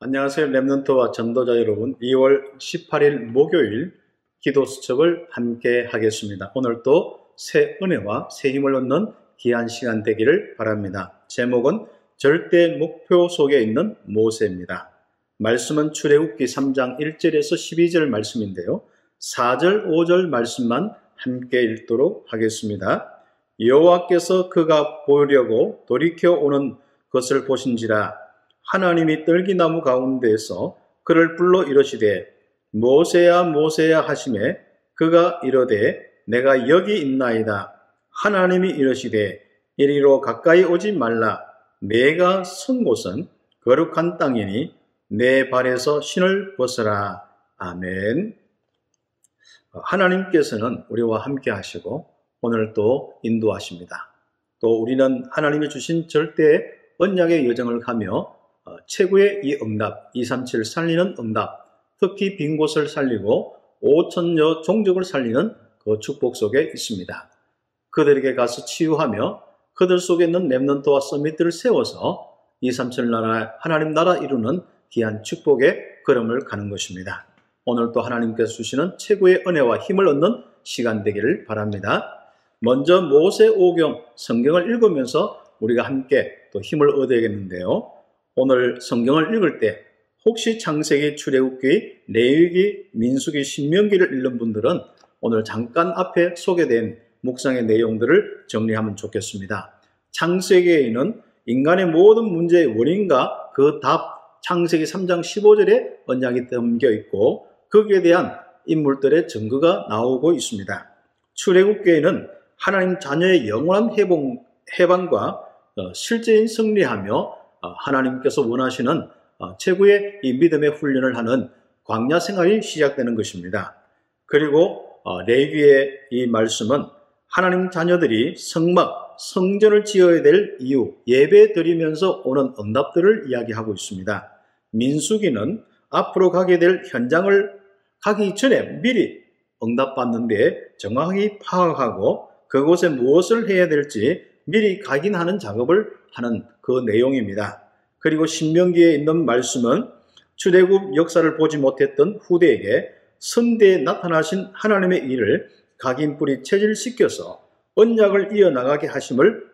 안녕하세요. 랩넌트와 전도자 여러분. 2월 18일 목요일 기도 수첩을 함께 하겠습니다. 오늘 또새 은혜와 새 힘을 얻는 귀한 시간 되기를 바랍니다. 제목은 절대 목표 속에 있는 모세입니다. 말씀은 출애굽기 3장 1절에서 12절 말씀인데요. 4절, 5절 말씀만 함께 읽도록 하겠습니다. 여호와께서 그가 보려고 돌이켜 오는 것을 보신지라 하나님이 떨기나무 가운데에서 그를 불러 이르시되 모세야 모세야 하심에 그가 이르되 내가 여기 있나이다. 하나님이 이르시되 이리로 가까이 오지 말라. 내가 선 곳은 거룩한 땅이니 내 발에서 신을 벗어라. 아멘. 하나님께서는 우리와 함께 하시고 오늘 또 인도하십니다. 또 우리는 하나님이 주신 절대 언약의 여정을 가며 어, 최고의 이 응답, 237 살리는 응답, 특히 빈 곳을 살리고 5천여 종족을 살리는 그 축복 속에 있습니다. 그들에게 가서 치유하며 그들 속에 있는 랩넌트와 서밋들을 세워서 237 나라, 하나님 나라 이루는 귀한 축복의 걸음을 가는 것입니다. 오늘 또 하나님께서 주시는 최고의 은혜와 힘을 얻는 시간 되기를 바랍니다. 먼저 모세 오경 성경을 읽으면서 우리가 함께 또 힘을 얻어야겠는데요. 오늘 성경을 읽을 때 혹시 창세기, 출애굽기, 레위기, 민수기, 신명기를 읽는 분들은 오늘 잠깐 앞에 소개된 묵상의 내용들을 정리하면 좋겠습니다. 창세기에는 인간의 모든 문제의 원인과 그 답 창세기 3장 15절에 언약이 담겨 있고 거기에 대한 인물들의 증거가 나오고 있습니다. 출애굽기에는 하나님 자녀의 영원한 해방, 해방과 어, 실제인 승리하며 어, 하나님께서 원하시는 어, 최고의 이 믿음의 훈련을 하는 광야 생활이 시작되는 것입니다. 그리고 어, 레위의 이 말씀은 하나님 자녀들이 성막, 성전을 지어야 될 이유, 예배 드리면서 오는 응답들을 이야기하고 있습니다. 민수기는 앞으로 가게 될 현장을 가기 전에 미리 응답받는 데 정확히 파악하고 그곳에 무엇을 해야 될지 미리 각인하는 작업을 하는 그 내용입니다. 그리고 신명기에 있는 말씀은 출애굽 역사를 보지 못했던 후대에게 선대에 나타나신 하나님의 일을 각인뿌리 체질시켜서 언약을 이어나가게 하심을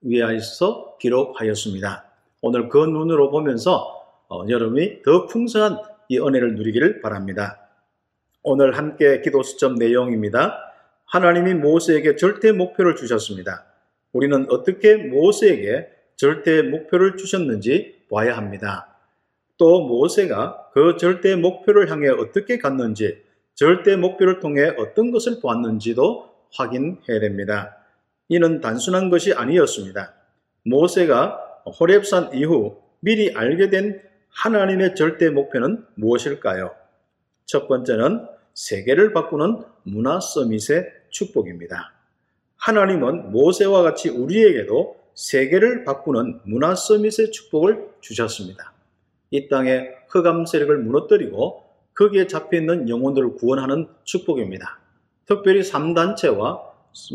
위하여서 기록하였습니다. 오늘 그 눈으로 보면서 어, 여러분이 더 풍성한 이 은혜를 누리기를 바랍니다. 오늘 함께 기도 수점 내용입니다. 하나님이 모세에게 절대 목표를 주셨습니다. 우리는 어떻게 모세에게 절대 목표를 주셨는지 봐야 합니다. 또 모세가 그 절대 목표를 향해 어떻게 갔는지, 절대 목표를 통해 어떤 것을 보았는지도 확인해야 됩니다. 이는 단순한 것이 아니었습니다. 모세가 호랩산 이후 미리 알게 된 하나님의 절대 목표는 무엇일까요? 첫 번째는 세계를 바꾸는 문화 서밋의 축복입니다. 하나님은 모세와 같이 우리에게도 세계를 바꾸는 문화 서밋의 축복을 주셨습니다. 이 땅의 흑암 세력을 무너뜨리고 거기에 잡혀있는 영혼들을 구원하는 축복입니다. 특별히 3단체와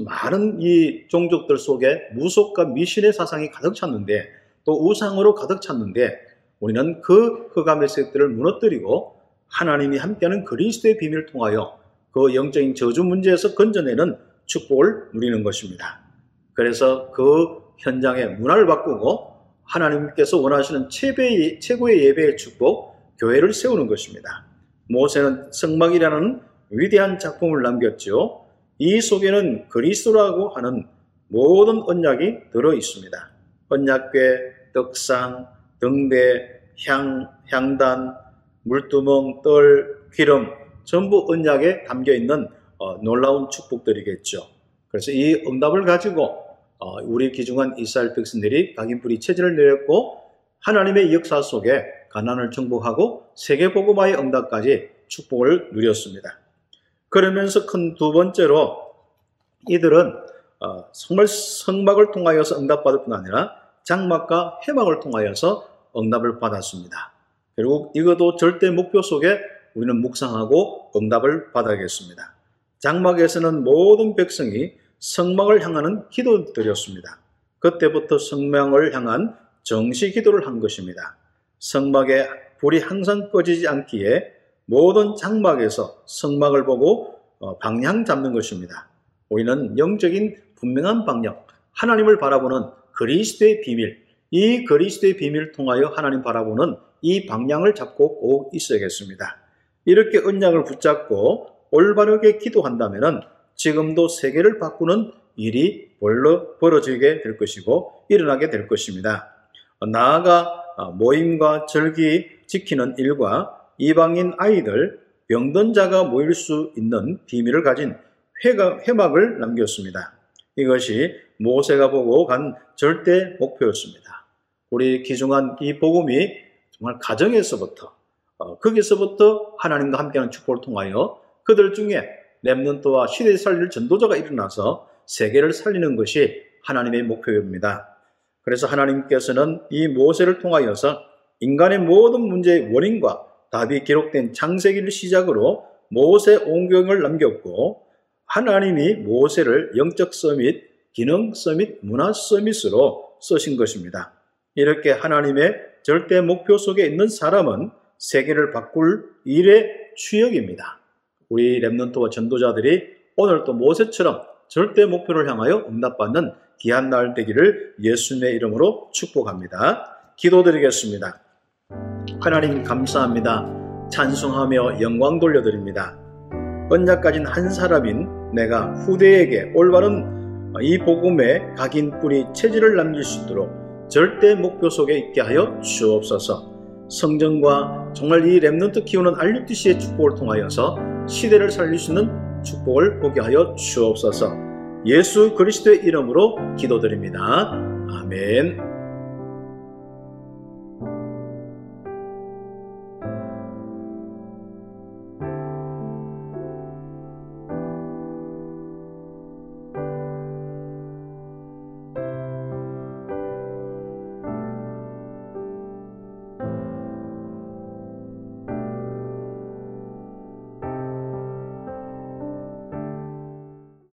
많은 이 종족들 속에 무속과 미신의 사상이 가득 찼는데 또 우상으로 가득 찼는데 우리는 그 흑암의 세력들을 무너뜨리고 하나님이 함께하는 그리스도의 비밀을 통하여 그 영적인 저주 문제에서 건져내는 축복을 누리는 것입니다. 그래서 그 현장의 문화를 바꾸고 하나님께서 원하시는 최고의, 예배의 축복, 교회를 세우는 것입니다. 모세는 성막이라는 위대한 작품을 남겼죠. 이 속에는 그리스도라고 하는 모든 언약이 들어 있습니다. 언약궤, 떡상, 등대, 향, 향단, 물두멍, 떨, 기름 전부 언약에 담겨 있는 어, 놀라운 축복들이겠죠. 그래서 이 응답을 가지고 어, 우리 기중한 이스라엘 백성들이 각인뿌리 체질을 내렸고 하나님의 역사 속에 가난을 정복하고 세계 복음화의 응답까지 축복을 누렸습니다. 그러면서 큰 두 번째로 이들은 어, 정말 성막을 통하여서 응답받을 뿐 아니라 장막과 해막을 통하여서 응답을 받았습니다. 그리고 이것도 절대 목표 속에 우리는 묵상하고 응답을 받아야겠습니다. 장막에서는 모든 백성이 성막을 향하는 기도 드렸습니다. 그때부터 성막을 향한 정시 기도를 한 것입니다. 성막에 불이 항상 꺼지지 않기에 모든 장막에서 성막을 보고 어, 방향 잡는 것입니다. 우리는 영적인 분명한 방향, 하나님을 바라보는 그리스도의 비밀, 이 그리스도의 비밀을 통하여 하나님 바라보는 이 방향을 잡고 꼭 있어야겠습니다. 이렇게 언약을 붙잡고 올바르게 기도한다면 지금도 세계를 바꾸는 일이 벌러, 벌어지게 될 것이고 일어나게 될 것입니다. 나아가 모임과 절기 지키는 일과 이방인 아이들, 병든 자가 모일 수 있는 비밀을 가진 회막을 남겼습니다. 이것이 모세가 보고 간 절대 목표였습니다. 우리 기중한 이 복음이 정말 가정에서부터 어, 거기서부터 하나님과 함께하는 축복을 통하여 그들 중에 렘넌트와 시대에 살릴 전도자가 일어나서 세계를 살리는 것이 하나님의 목표입니다. 그래서 하나님께서는 이 모세를 통하여서 인간의 모든 문제의 원인과 답이 기록된 창세기를 시작으로 모세 온경을 남겼고 하나님이 모세를 영적 서밋, 기능 서밋, 문화 서밋으로 쓰신 것입니다. 이렇게 하나님의 절대 목표 속에 있는 사람은 세계를 바꿀 일의 추역입니다. 우리 랩런트와 전도자들이 오늘 또 모세처럼 절대 목표를 향하여 응답받는 귀한 날 되기를 예수님의 이름으로 축복합니다. 기도드리겠습니다. 하나님 감사합니다. 찬송하며 영광 돌려드립니다. 언약 가진 한 사람인 내가 후대에게 올바른 이 복음의 각인 뿌리 체질을 남길 수 있도록 절대 목표 속에 있게 하여 주옵소서. 성전과 정말 이 랩런트 키우는 RUTC의 축복을 통하여서 시대를 살릴 수 있는 축복을 보게 하여 주옵소서. 예수 그리스도의 이름으로 기도드립니다. 아멘.